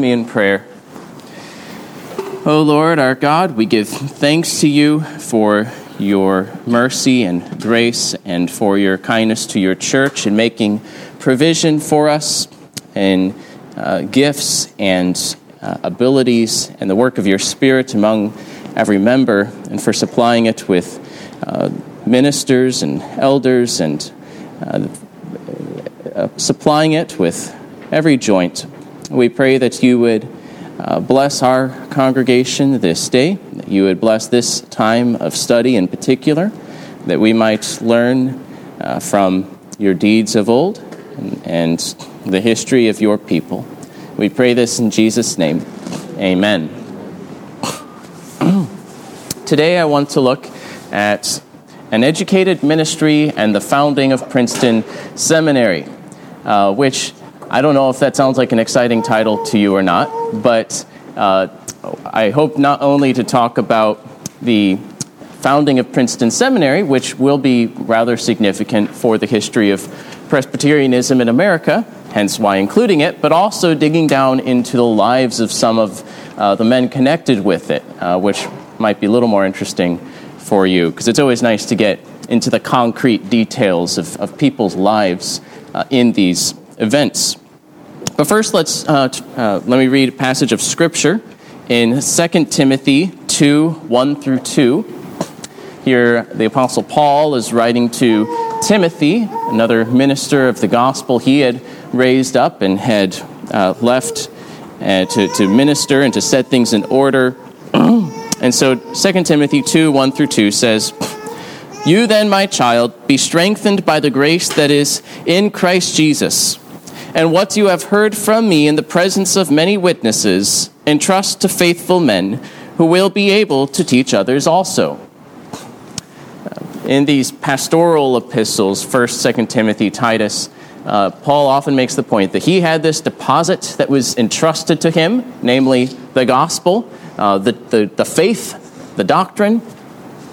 me in prayer. O Lord our God, we give thanks to you for your mercy and grace and for your kindness to your church in making provision for us in uh, gifts and uh, abilities and the work of your Spirit among every member, and for supplying it with uh, ministers and elders and uh, uh, supplying it with every joint. We pray that you would uh, bless our congregation this day, that you would bless this time of study in particular, that we might learn uh, from your deeds of old and, and the history of your people. We pray this in Jesus' name. Amen. Today I want to look at an educated ministry and the founding of Princeton Seminary, uh, which I don't know if that sounds like an exciting title to you or not, but uh, I hope not only to talk about the founding of Princeton Seminary, which will be rather significant for the history of Presbyterianism in America, hence why including it, but also digging down into the lives of some of uh, the men connected with it, uh, which might be a little more interesting for you, because it's always nice to get into the concrete details of, of people's lives uh, in these events. But first, let's uh, uh, let me read a passage of Scripture in 2 Timothy 2 1 through 2. Here, the Apostle Paul is writing to Timothy, another minister of the gospel he had raised up and had uh, left uh, to, to minister and to set things in order. and so 2 Timothy 2 1 through 2 says, You then, my child, be strengthened by the grace that is in Christ Jesus. And what you have heard from me in the presence of many witnesses, entrust to faithful men who will be able to teach others also in these pastoral epistles, 1st, 2nd Timothy, Titus, uh, Paul often makes the point that he had this deposit that was entrusted to him, namely the gospel, uh, the, the, the faith, the doctrine.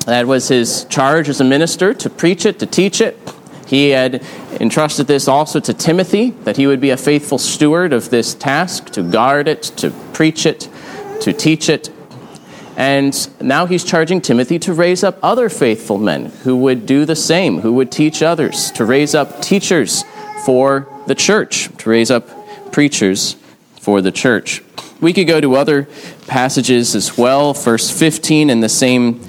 That was his charge as a minister to preach it, to teach it. He had entrusted this also to Timothy, that he would be a faithful steward of this task, to guard it, to preach it, to teach it, and now he's charging Timothy to raise up other faithful men who would do the same, who would teach others, to raise up teachers for the church, to raise up preachers for the church. We could go to other passages as well. Verse 15 in the same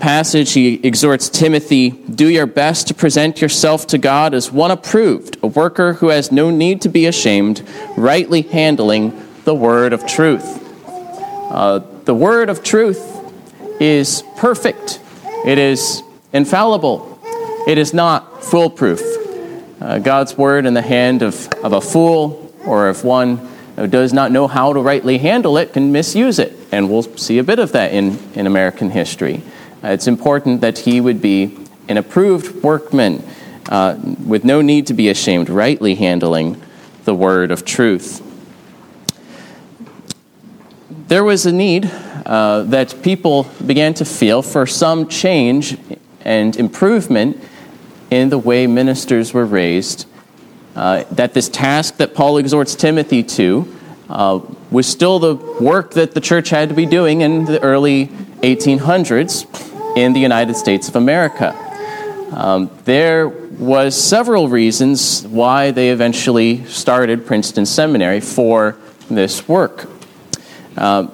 passage, he exhorts Timothy do your best to present yourself to God as one approved, a worker who has no need to be ashamed, rightly handling the word of truth. Uh, the word of truth is perfect, it is infallible, it is not foolproof. Uh, God's word in the hand of, of a fool or of one who does not know how to rightly handle it can misuse it. And we'll see a bit of that in, in American history. Uh, it's important that he would be an approved workman uh, with no need to be ashamed, rightly handling the word of truth there was a need uh, that people began to feel for some change and improvement in the way ministers were raised. Uh, that this task that Paul exhorts Timothy to uh, was still the work that the church had to be doing in the early 1800s in the United States of America. Um, there was several reasons why they eventually started Princeton Seminary for this work. Uh,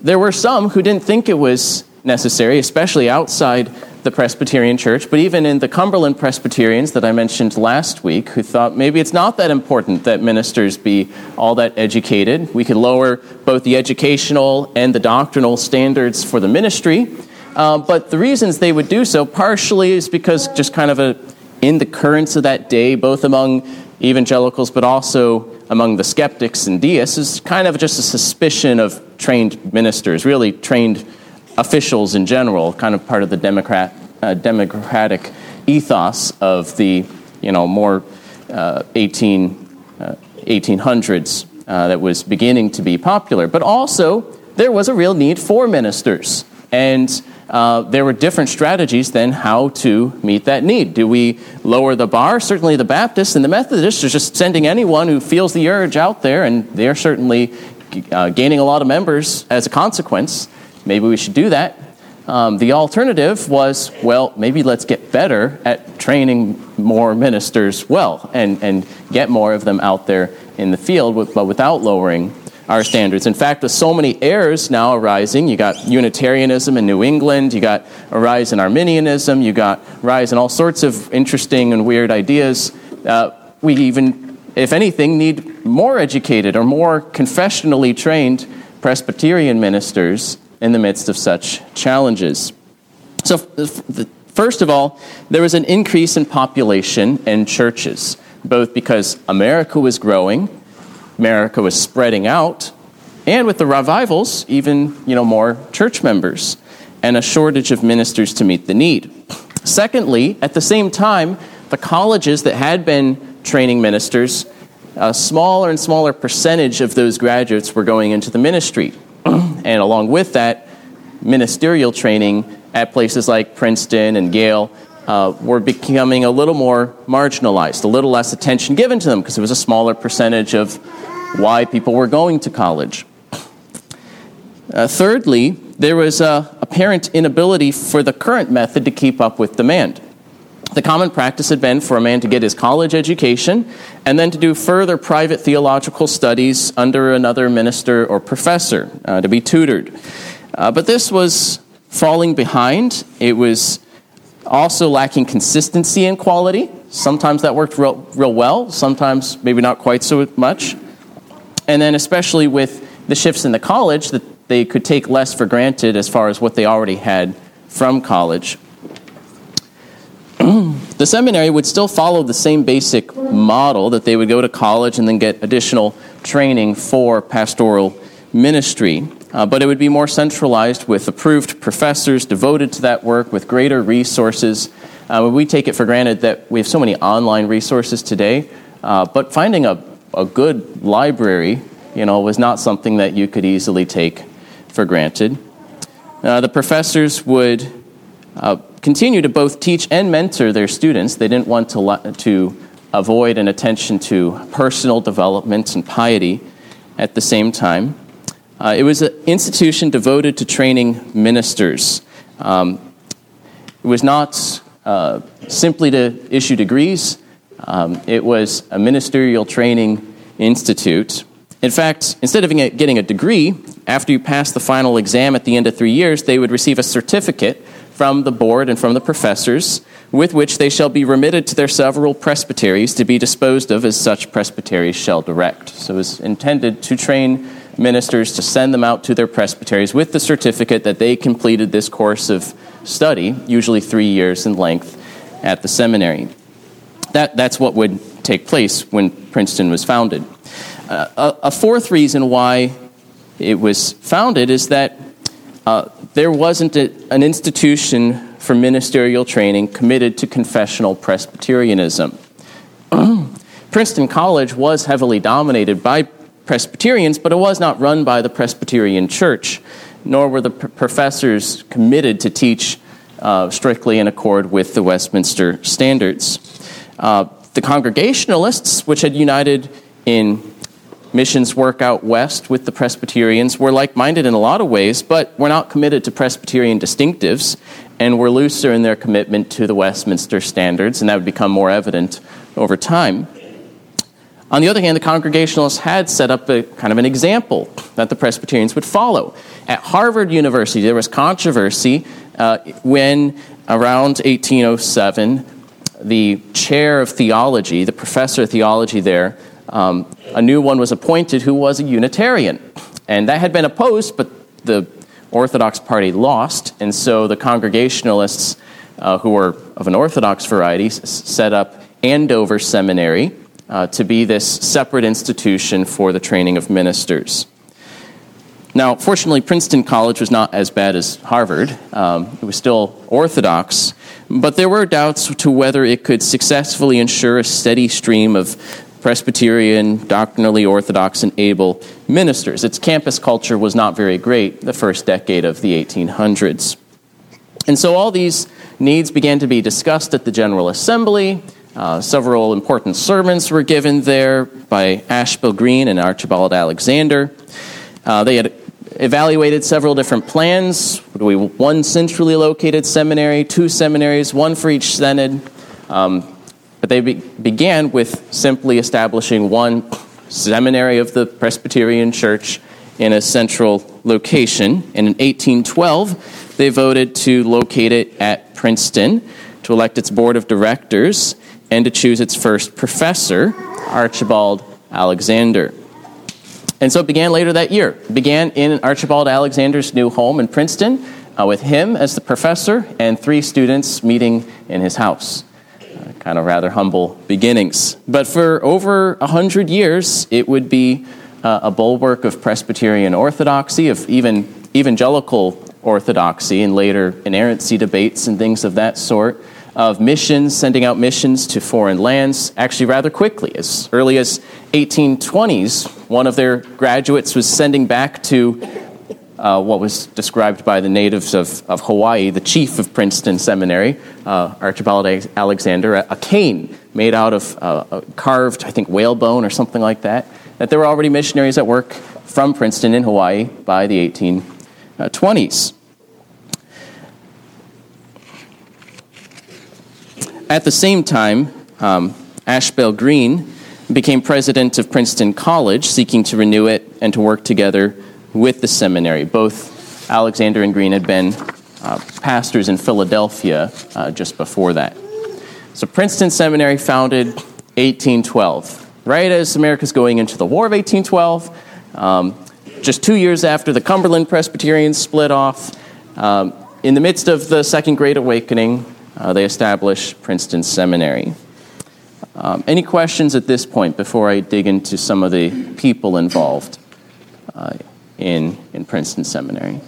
there were some who didn't think it was necessary, especially outside the Presbyterian Church, but even in the Cumberland Presbyterians that I mentioned last week, who thought maybe it's not that important that ministers be all that educated. We could lower both the educational and the doctrinal standards for the ministry. Uh, but the reasons they would do so partially is because just kind of a, in the currents of that day, both among evangelicals but also among the skeptics and deists is kind of just a suspicion of trained ministers, really trained officials in general, kind of part of the Democrat, uh, democratic ethos of the you know more uh, 18, uh, 1800s uh, that was beginning to be popular. But also there was a real need for ministers, and uh, there were different strategies then how to meet that need. Do we lower the bar? Certainly the Baptists and the Methodists are just sending anyone who feels the urge out there, and they're certainly uh, gaining a lot of members as a consequence. Maybe we should do that. Um, the alternative was, well, maybe let's get better at training more ministers well and, and get more of them out there in the field, but without lowering our standards. In fact, with so many errors now arising, you got Unitarianism in New England, you got a rise in Arminianism, you got rise in all sorts of interesting and weird ideas. Uh, we even, if anything, need more educated or more confessionally trained Presbyterian ministers in the midst of such challenges. So, first of all, there was an increase in population and churches, both because America was growing, America was spreading out, and with the revivals, even you know more church members, and a shortage of ministers to meet the need. Secondly, at the same time, the colleges that had been training ministers, a smaller and smaller percentage of those graduates were going into the ministry. and along with that, ministerial training at places like Princeton and Yale uh, were becoming a little more marginalized, a little less attention given to them because it was a smaller percentage of why people were going to college. Uh, thirdly, there was a apparent inability for the current method to keep up with demand. The common practice had been for a man to get his college education and then to do further private theological studies under another minister or professor, uh, to be tutored. Uh, but this was falling behind. It was also lacking consistency and quality. Sometimes that worked real, real well, sometimes maybe not quite so much. And then, especially with the shifts in the college, that they could take less for granted as far as what they already had from college. the seminary would still follow the same basic model that they would go to college and then get additional training for pastoral ministry. Uh, but it would be more centralized with approved professors devoted to that work with greater resources. Uh, we take it for granted that we have so many online resources today, uh, but finding a, a good library you know, was not something that you could easily take for granted. Uh, the professors would uh, continue to both teach and mentor their students. They didn't want to, to avoid an attention to personal development and piety at the same time. Uh, it was an institution devoted to training ministers. Um, it was not uh, simply to issue degrees, um, it was a ministerial training institute. In fact, instead of getting a degree, after you pass the final exam at the end of three years, they would receive a certificate from the board and from the professors, with which they shall be remitted to their several presbyteries to be disposed of as such presbyteries shall direct. So it was intended to train ministers to send them out to their presbyteries with the certificate that they completed this course of study, usually three years in length, at the seminary. That, that's what would take place when Princeton was founded. Uh, a, a, fourth reason why it was founded is that uh, there wasn't a, an institution for ministerial training committed to confessional Presbyterianism. Princeton College was heavily dominated by Presbyterians, but it was not run by the Presbyterian Church, nor were the p- professors committed to teach uh, strictly in accord with the Westminster standards. Uh, the Congregationalists, which had united in missions work out west with the Presbyterians. We're like minded in a lot of ways, but we're not committed to Presbyterian distinctives, and we're looser in their commitment to the Westminster standards, and that would become more evident over time. On the other hand, the Congregationalists had set up a kind of an example that the Presbyterians would follow. At Harvard University, there was controversy uh, when, around 1807, the chair of theology, the professor of theology there, um, a new one was appointed who was a Unitarian. And that had been opposed, but the Orthodox party lost. And so the Congregationalists, uh, who were of an Orthodox variety, s- set up Andover Seminary uh, to be this separate institution for the training of ministers. Now, fortunately, Princeton College was not as bad as Harvard. Um, it was still Orthodox, but there were doubts to whether it could successfully ensure a steady stream of Presbyterian, doctrinally orthodox, and able ministers. Its campus culture was not very great the first decade of the 1800s. And so all these needs began to be discussed at the General Assembly. Uh, several important sermons were given there by Ashbel Green and Archibald Alexander. Uh, they had evaluated several different plans. We one centrally located seminary, two seminaries, one for each synod. Um, but they be- began with simply establishing one seminary of the Presbyterian Church in a central location. And in 1812, they voted to locate it at Princeton, to elect its board of directors, and to choose its first professor, Archibald Alexander. And so it began later that year. It began in Archibald Alexander's new home in Princeton, uh, with him as the professor and three students meeting in his house. Uh, kind of rather humble beginnings. But for over a hundred years, it would be uh, a bulwark of Presbyterian orthodoxy, of even evangelical orthodoxy, and later inerrancy debates and things of that sort of missions, sending out missions to foreign lands, actually rather quickly. As early as 1820s, one of their graduates was sending back to uh, what was described by the natives of, of Hawaii, the chief of Princeton Seminary, uh, Archibald Alexander, a, a, cane made out of uh, carved, I think, whalebone or something like that, that there were already missionaries at work from Princeton in Hawaii by the 1820s. At the same time, um, Ashbel Green became president of Princeton College, seeking to renew it and to work together with the seminary. Both Alexander and Green had been uh, pastors in Philadelphia uh, just before that. So, Princeton Seminary founded 1812, right as America's going into the War of 1812. Um, just two years after the Cumberland Presbyterians split off, um, in the midst of the Second Great Awakening, uh, they established Princeton Seminary. Um, any questions at this point before I dig into some of the people involved uh, in, in Princeton Seminary?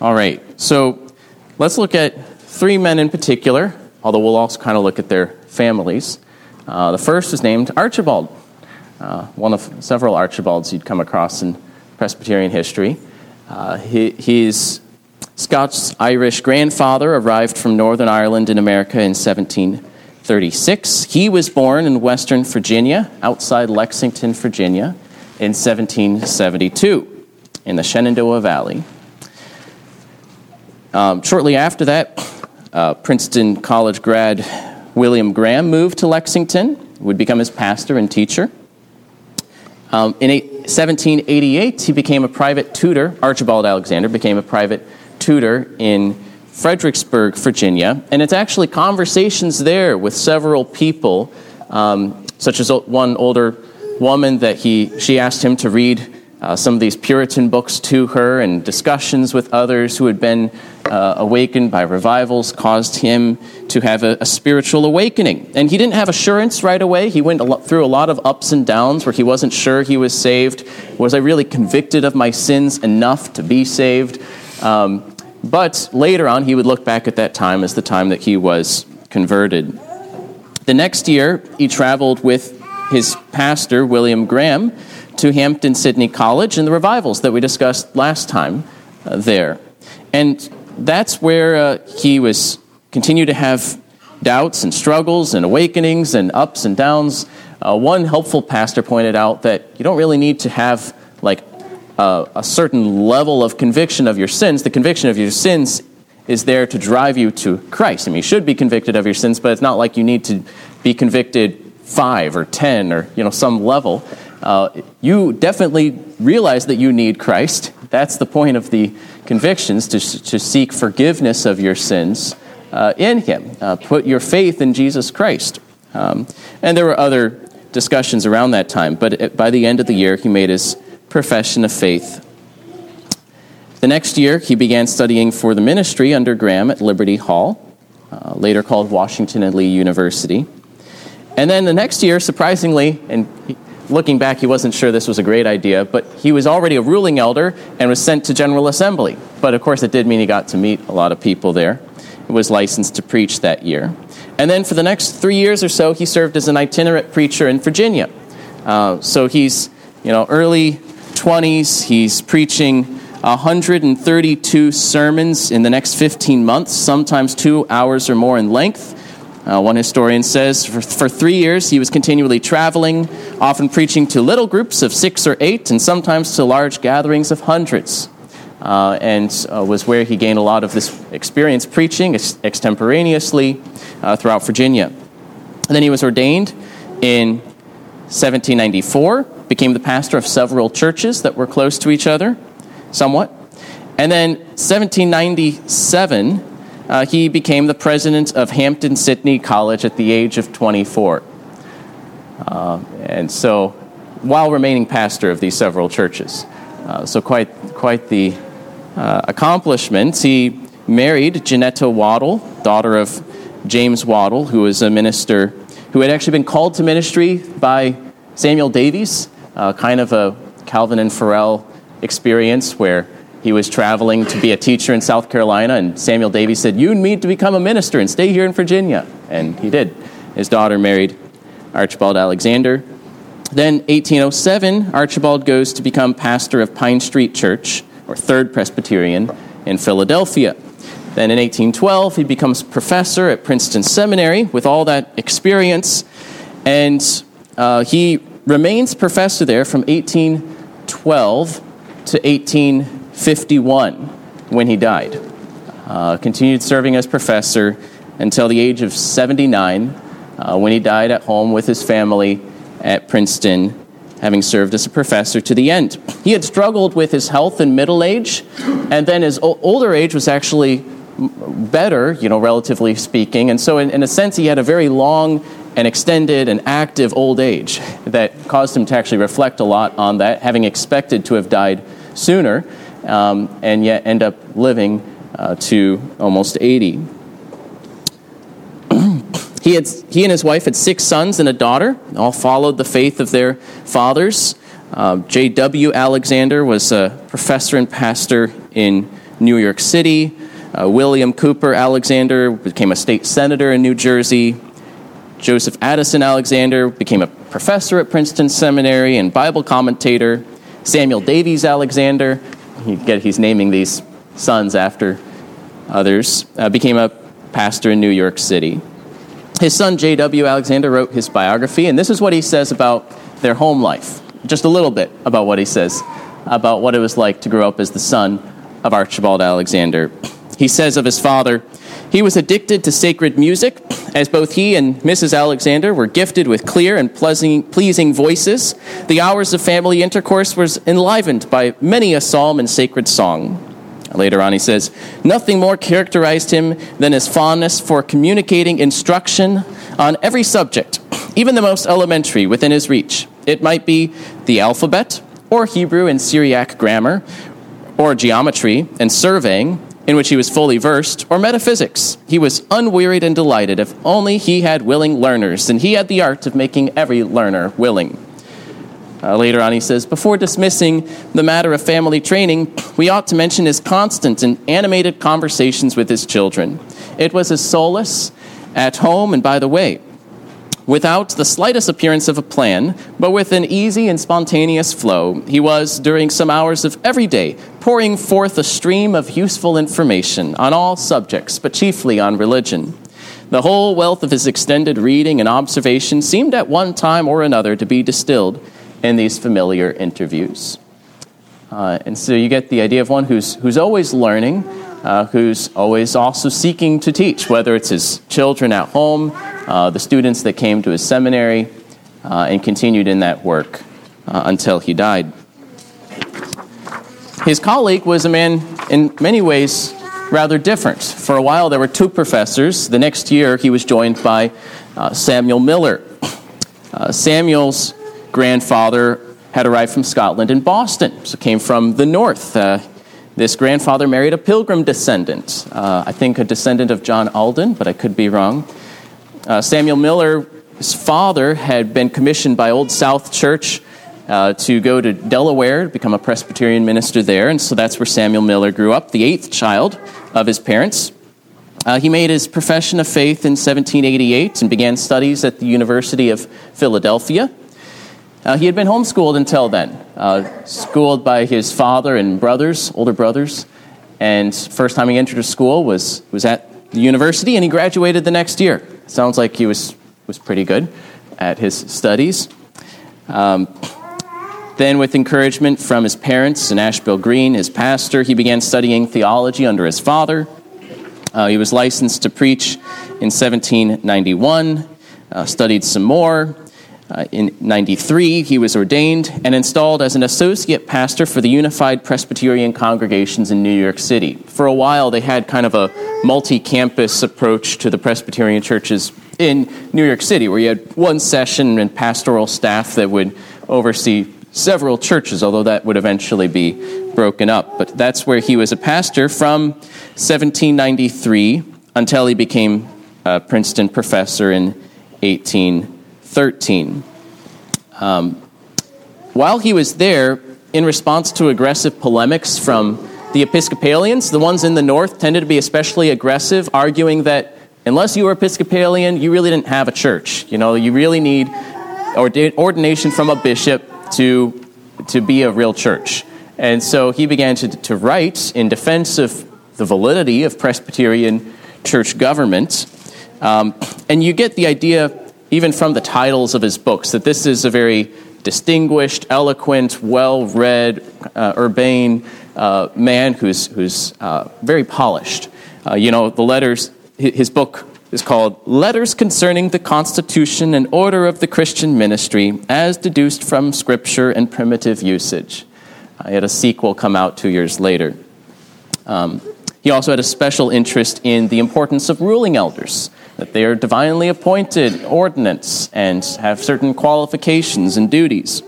All right, so let's look at three men in particular, although we'll also kind of look at their families. Uh, the first is named Archibald, uh, one of several Archibalds you'd come across in Presbyterian history. Uh, he, he's Scots Irish grandfather arrived from Northern Ireland in America in 1736. He was born in Western Virginia, outside Lexington, Virginia, in 1772 in the Shenandoah Valley. Um, shortly after that, uh, Princeton College grad William Graham moved to Lexington, would become his pastor and teacher. Um, in 1788, he became a private tutor. Archibald Alexander became a private tutor in Fredericksburg, Virginia, and it's actually conversations there with several people, um, such as one older woman that he she asked him to read uh, some of these Puritan books to her, and discussions with others who had been uh, awakened by revivals caused him to have a, a, spiritual awakening. And he didn't have assurance right away. He went a through a lot of ups and downs where he wasn't sure he was saved. Was I really convicted of my sins enough to be saved? Um, but later on, he would look back at that time as the time that he was converted. The next year, he traveled with his pastor, William Graham, to Hampden-Sydney College and the revivals that we discussed last time uh, there. And that's where uh, he was continued to have doubts and struggles and awakenings and ups and downs. Uh, one helpful pastor pointed out that you don't really need to have like a certain level of conviction of your sins. The conviction of your sins is there to drive you to Christ. I mean, you should be convicted of your sins, but it's not like you need to be convicted five or ten or you know some level. Uh, you definitely realize that you need Christ. That's the point of the convictions to, to seek forgiveness of your sins uh, in Him. Uh, put your faith in Jesus Christ. Um, and there were other discussions around that time, but by the end of the year, he made his profession of faith. The next year, he began studying for the ministry under Graham at Liberty Hall, uh, later called Washington and Lee University. And then the next year, surprisingly, and looking back, he wasn't sure this was a great idea, but he was already a ruling elder and was sent to General Assembly. But of course, it did mean he got to meet a lot of people there. He was licensed to preach that year. And then for the next three years or so, he served as an itinerant preacher in Virginia. Uh, so he's, you know, early 20s. He's preaching 132 sermons in the next 15 months, sometimes two hours or more in length. Uh, one historian says for, for three years he was continually traveling, often preaching to little groups of six or eight, and sometimes to large gatherings of hundreds. Uh, and uh, was where he gained a lot of this experience preaching ex- extemporaneously uh, throughout Virginia. And then he was ordained in 1794, became the pastor of several churches that were close to each other, somewhat. And then 1797, uh, he became the president of Hampden-Sydney College at the age of 24. Uh, and so, while remaining pastor of these several churches. Uh, so, quite, quite the uh, accomplishments. He married Janetta Waddel, daughter of James Waddel, who was a minister who had actually been called to ministry by Samuel Davies, uh, kind of a Calvin and Farel experience where he was traveling to be a teacher in South Carolina, and Samuel Davies said, You need to become a minister and stay here in Virginia. And he did. His daughter married Archibald Alexander. Then, 1807, Archibald goes to become pastor of Pine Street Church, or Third Presbyterian, in Philadelphia. Then, in 1812, he becomes professor at Princeton Seminary with all that experience, and uh, he remains professor there from 1812 to 1851 when he died. Uh, continued serving as professor until the age of 79 uh, when he died at home with his family at Princeton, having served as a professor to the end. He had struggled with his health in middle age, and then his o- older age was actually better, you know, relatively speaking. And so, in, in a sense, he had a very long and extended and active old age that caused him to actually reflect a lot on that, having expected to have died sooner um, and yet end up living uh, to almost 80. he, had, he and his wife had six sons and a daughter, all followed the faith of their fathers. Uh, J.W. Alexander was a professor and pastor in New York City. Uh, William Cooper Alexander became a state senator in New Jersey. Joseph Addison Alexander became a professor at Princeton Seminary and Bible commentator. Samuel Davies Alexander he get, he's naming these sons after others, uh, became a pastor in New York City. His son, J.W. Alexander, wrote his biography, and this is what he says about their home life. Just a little bit about what he says about what it was like to grow up as the son of Archibald Alexander. He says of his father, he was addicted to sacred music, as both he and Mrs. Alexander were gifted with clear and pleasing voices. The hours of family intercourse was enlivened by many a psalm and sacred song. Later on, he says, Nothing more characterized him than his fondness for communicating instruction on every subject, even the most elementary within his reach. It might be the alphabet, or Hebrew and Syriac grammar, or geometry and surveying, in which he was fully versed, or metaphysics. He was unwearied and delighted if only he had willing learners, and he had the art of making every learner willing. Uh, later on, he says, Before dismissing the matter of family training, we ought to mention his constant and animated conversations with his children. It was his solace at home and by the way without the slightest appearance of a plan, but with an easy and spontaneous flow, he was, during some hours of every day, pouring forth a stream of useful information on all subjects, but chiefly on religion. The whole wealth of his extended reading and observation seemed at one time or another to be distilled in these familiar interviews. Uh, and so you get the idea of one who's, who's always learning, uh, who's always also seeking to teach, whether it's his children at home, uh, the students that came to his seminary, uh, and continued in that work uh, until he died. His colleague was a man in many ways rather different. For a while, there were two professors. The next year, he was joined by uh, Samuel Miller. Uh, Samuel's grandfather had arrived from Scotland and Boston, so came from the north. Uh, this grandfather married a pilgrim descendant, uh, I think a descendant of John Alden, but I could be wrong. Uh, Samuel Miller's father had been commissioned by Old South Church uh, to go to Delaware to become a Presbyterian minister there, and so that's where Samuel Miller grew up, the eighth child of his parents. Uh, he made his profession of faith in 1788 and began studies at the University of Philadelphia. Uh, he had been homeschooled until then, uh, schooled by his father and brothers, older brothers, and first time he entered a school was, was at the university, and he graduated the next year Sounds like he was, was pretty good at his studies. Um, then, with encouragement from his parents and Ashbel Green, his pastor, he began studying theology under his father. Uh, he was licensed to preach in 1791, uh, studied some more. Uh, in 93, he was ordained and installed as an associate pastor for the Unified Presbyterian congregations in New York City. For a while, they had kind of a multi campus approach to the Presbyterian churches in New York City, where you had one session and pastoral staff that would oversee several churches, although that would eventually be broken up. But that's where he was a pastor from 1793 until he became a Princeton professor in 1813. Um, while he was there, in response to aggressive polemics from the Episcopalians, the ones in the north tended to be especially aggressive, arguing that unless you were Episcopalian, you really didn't have a church. You know, you really need ordination from a bishop to, to be a real church. And so he began to, to write in defense of the validity of Presbyterian church government. Um, and you get the idea, even from the titles of his books, that this is a very distinguished, eloquent, well read, uh, urbane uh, man who's, who's uh, very polished. Uh, you know, the letters, his book is called Letters Concerning the Constitution and Order of the Christian Ministry as Deduced from Scripture and Primitive Usage. I had a sequel come out two years later. Um, he also had a special interest in the importance of ruling elders, that they are divinely appointed ordinance and have certain qualifications and duties.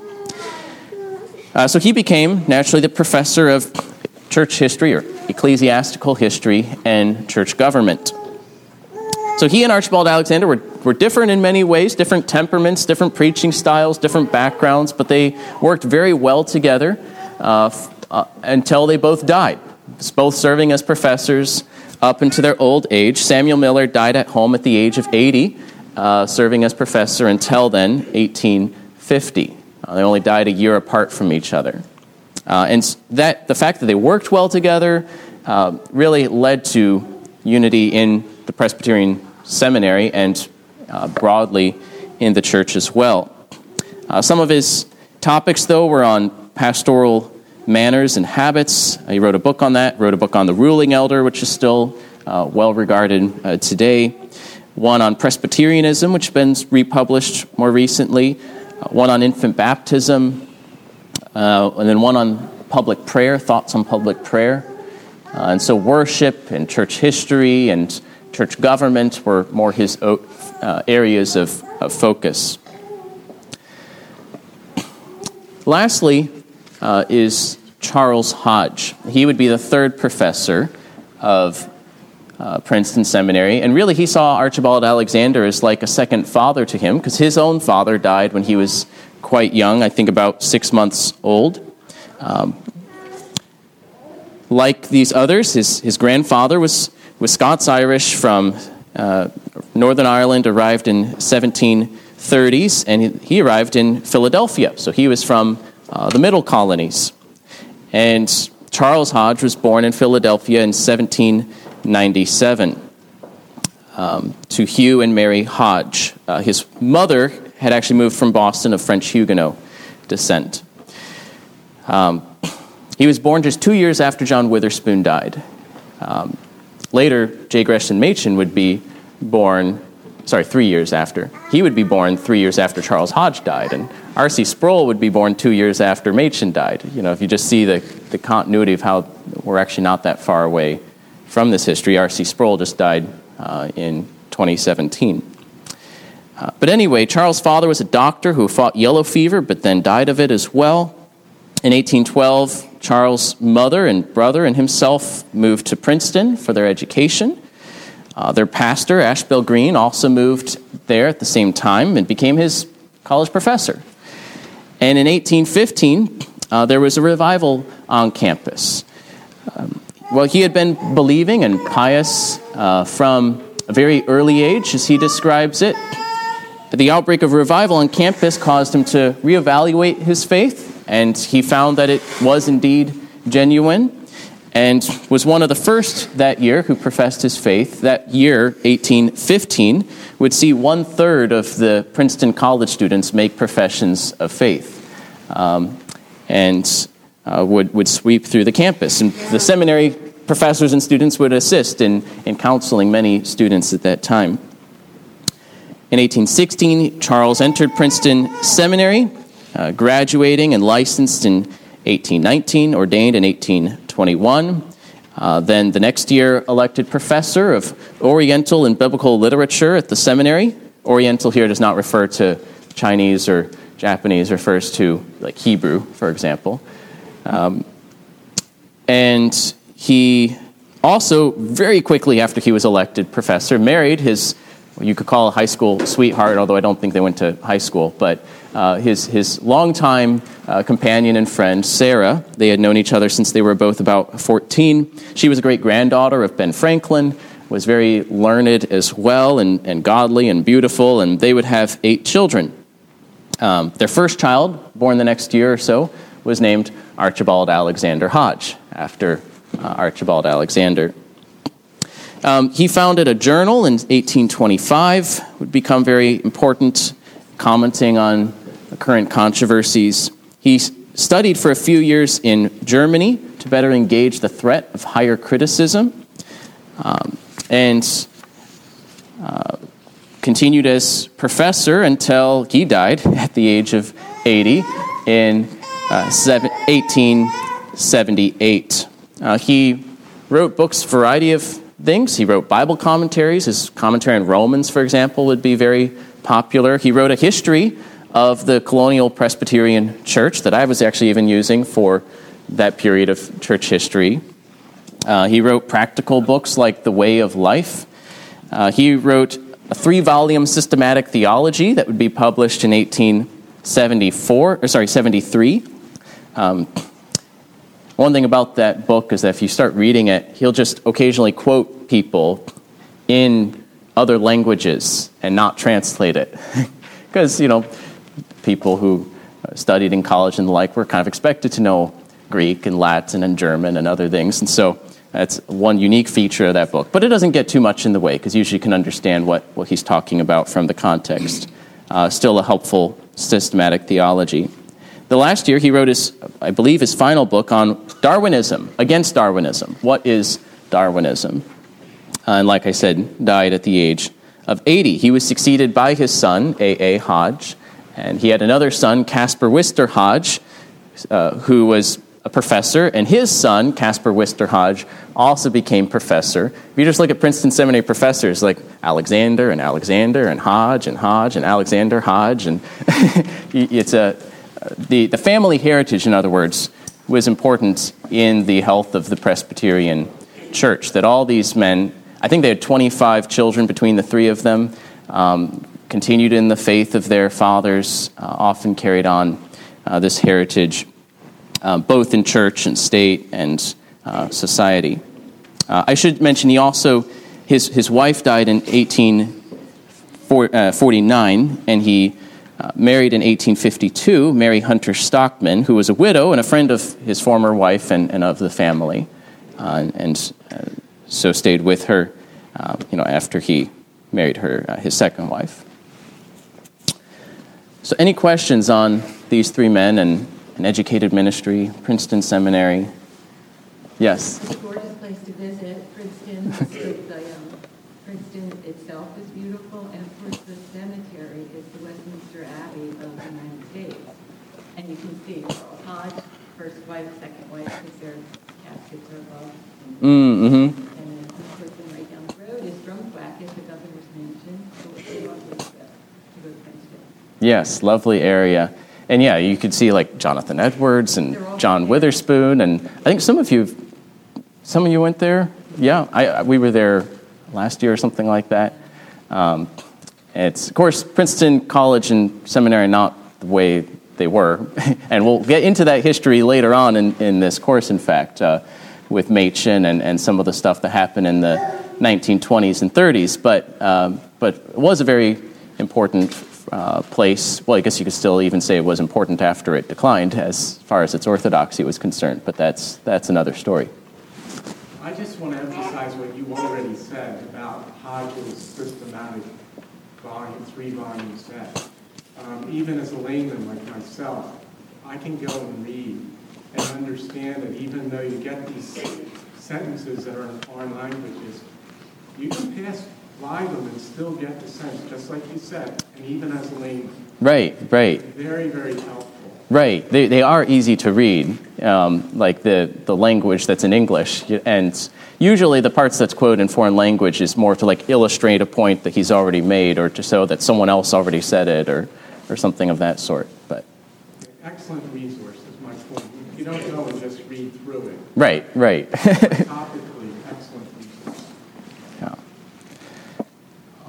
Uh, so he became naturally the professor of church history or ecclesiastical history and church government. So he and Archibald Alexander were, were different in many ways, different temperaments, different preaching styles, different backgrounds, but they worked very well together uh, uh, until they both died, both serving as professors up into their old age. Samuel Miller died at home at the age of 80, uh, serving as professor until then, 1850. Uh, they only died a year apart from each other. Uh, and that, the fact that they worked well together uh, really led to unity in the Presbyterian seminary and uh, broadly in the church as well. Uh, some of his topics, though, were on pastoral manners and habits. Uh, he wrote a book on that, wrote a book on the ruling elder, which is still uh, well regarded uh, today, one on Presbyterianism, which has been republished more recently, uh, one on infant baptism, and then one on public prayer, thoughts on public prayer. and so, worship and church history and church government were more his uh, areas of, of, focus. Lastly, uh, is Charles Hodge. He would be the third professor of uh, Princeton Seminary, and really he saw Archibald Alexander as like a second father to him because his own father died when he was quite young, I think about six months old. Um, like these others, his, his grandfather was was Scots Irish from uh, Northern Ireland, arrived in 1730s, and he, he, arrived in Philadelphia. So he was from uh, the Middle Colonies. And Charles Hodge was born in Philadelphia in 1797 um, to Hugh and Mary Hodge. Uh, his mother had actually moved from Boston of French Huguenot descent. Um, he was born just two years after John Witherspoon died. Um, Later, J. Gresham Machen would be born, sorry, three years after. He would be born three years after Charles Hodge died, and R.C. Sproul would be born two years after Machen died. You know, if you just see the, the continuity of how we're actually not that far away from this history, R.C. Sproul just died uh, in 2017. Uh, but anyway, Charles' father was a doctor who fought yellow fever, but then died of it as well. In 1812, Charles' mother and brother and himself moved to Princeton for their education. Uh, their pastor, Ashbel Green, also moved there at the same time and became his college professor. And in 1815, uh, there was a revival on campus. Um, well, he had been believing and pious uh, from a very early age, as he describes it. But The outbreak of revival on campus caused him to reevaluate his faith and he found that it was indeed genuine. And was one of the first that year who professed his faith. That year, 1815, would see one third of the Princeton college students make professions of faith. Um, and uh, would, would sweep through the campus. And the seminary professors and students would assist in, in counseling many students at that time. In 1816, Charles entered Princeton Seminary, uh, graduating and licensed in 1819, ordained in 1821. Uh, then the next year, elected professor of Oriental and Biblical Literature at the seminary. Oriental here does not refer to Chinese or Japanese, refers to like Hebrew, for example. Um, and he also, very quickly after he was elected professor, married his, you could call a high school sweetheart, although I don't think they went to high school, but uh, his, his longtime uh, companion and friend, Sarah. They had known each other since they were both about 14. She was a great granddaughter of Ben Franklin, was very learned as well, and, and godly and beautiful, and they would have eight children. Um, their first child, born the next year or so, was named Archibald Alexander Hodge, after uh, Archibald Alexander. Um, he founded a journal in 1825, would become very important, commenting on current controversies. He studied for a few years in Germany to better engage the threat of higher criticism, um, and uh, continued as professor until he died at the age of 80 in 1878. Uh, uh, he wrote books, variety of things. He wrote Bible commentaries. His commentary on Romans, for example, would be very popular. He wrote a history of the colonial Presbyterian church that I was actually even using for that period of church history. Uh, he wrote practical books like The Way of Life. Uh, he wrote a three volume systematic theology that would be published in 1874, or sorry, 73. Um, one thing about that book is that if you start reading it, he'll just occasionally quote people in other languages and not translate it. Because, you know, people who studied in college and the like were kind of expected to know Greek and Latin and German and other things. And so that's one unique feature of that book. But it doesn't get too much in the way because usually you can understand what, what he's talking about from the context. Uh, still a helpful systematic theology. The last year, he wrote his, I believe, his final book on Darwinism, against Darwinism. What is Darwinism? Uh, and like I said, died at the age of 80. He was succeeded by his son, A.A. A. Hodge, and he had another son, Caspar Wistar Hodge, uh, who was a professor, and his son, Caspar Wistar Hodge, also became professor. If you just look at Princeton Seminary professors like Alexander and Alexander and Hodge and Hodge and Alexander Hodge, and it's a the, the family heritage, in other words, was important in the health of the Presbyterian church. That all these men, I think they had 25 children between the three of them, um, continued in the faith of their fathers, uh, often carried on uh, this heritage, uh, both in church and state and uh, society. Uh, I should mention he also, his, his wife died in 1849, uh, and he married in 1852 Mary Hunter Stockton, who was a widow and a friend of his former wife and, and of the family, and so stayed with her, you know, after he married her, uh, his second wife. So, any questions on these three men and an educated ministry, Princeton Seminary? Yes. It's a gorgeous place to visit, Princeton. Mm, hmm And then of course, then right down the road is Drumthwacket, the governor's mansion. So it's a lovely trip to go to Princeton. Yes, lovely area. And yeah, you could see like Jonathan Edwards and John Witherspoon, and I think some of you, some of you went there. Yeah, I, we were there last year or something like that. Um, it's of course Princeton College and Seminary not the way they were, and we'll get into that history later on in, in this course. In fact, uh, with Machen and, and some of the stuff that happened in the 1920s and 30s, but, um, but it was a very important uh, place. Well, I guess you could still even say it was important after it declined as far as its orthodoxy was concerned, but that's, that's another story. I just want to emphasize what you already said about Hodge's systematic volume, three volume set. Um, even as a layman like myself, I can go and read and understand it, even though you get these sentences that are in foreign languages. You can pass and still get the sense, just like you said, and even as a layman. Right, right. Very, very helpful. Right. They, they are easy to read, um, like the, the language that's in English. And usually the parts that's quoted in foreign language is more to like illustrate a point that he's already made or to show that someone else already said it or, or something of that sort. But Excellent resource is my point. You don't go and just read through it. Right, right. Topically, excellent resource. Yeah.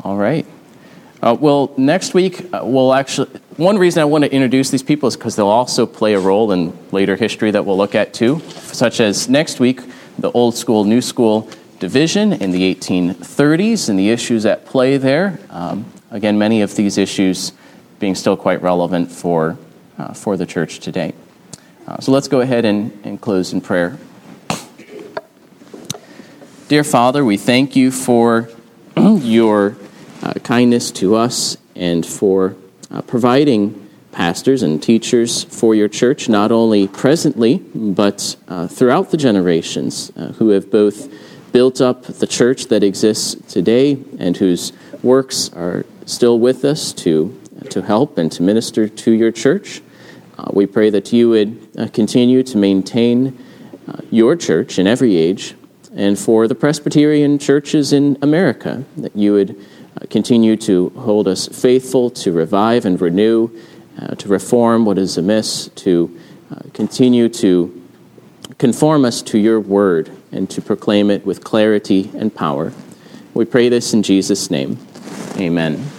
All right. Uh, well, next week, uh, we'll actually. One reason I want to introduce these people is because they'll also play a role in later history that we'll look at too, such as next week, the old school, new school division in the 1830s and the issues at play there. Um, again, many of these issues being still quite relevant for, uh, for the church today. Uh, so let's go ahead and, and close in prayer. Dear Father, we thank you for your kindness to us and for uh, providing pastors and teachers for your church, not only presently, but uh, throughout the generations, uh, who have both built up the church that exists today and whose works are still with us to, to help and to minister to your church. Uh, we pray that you would uh, continue to maintain your church in every age and for the Presbyterian churches in America, that you would uh, continue to hold us faithful, to revive and renew, uh, to reform what is amiss, to uh, continue to conform us to your word and to proclaim it with clarity and power. We pray this in Jesus' name. Amen.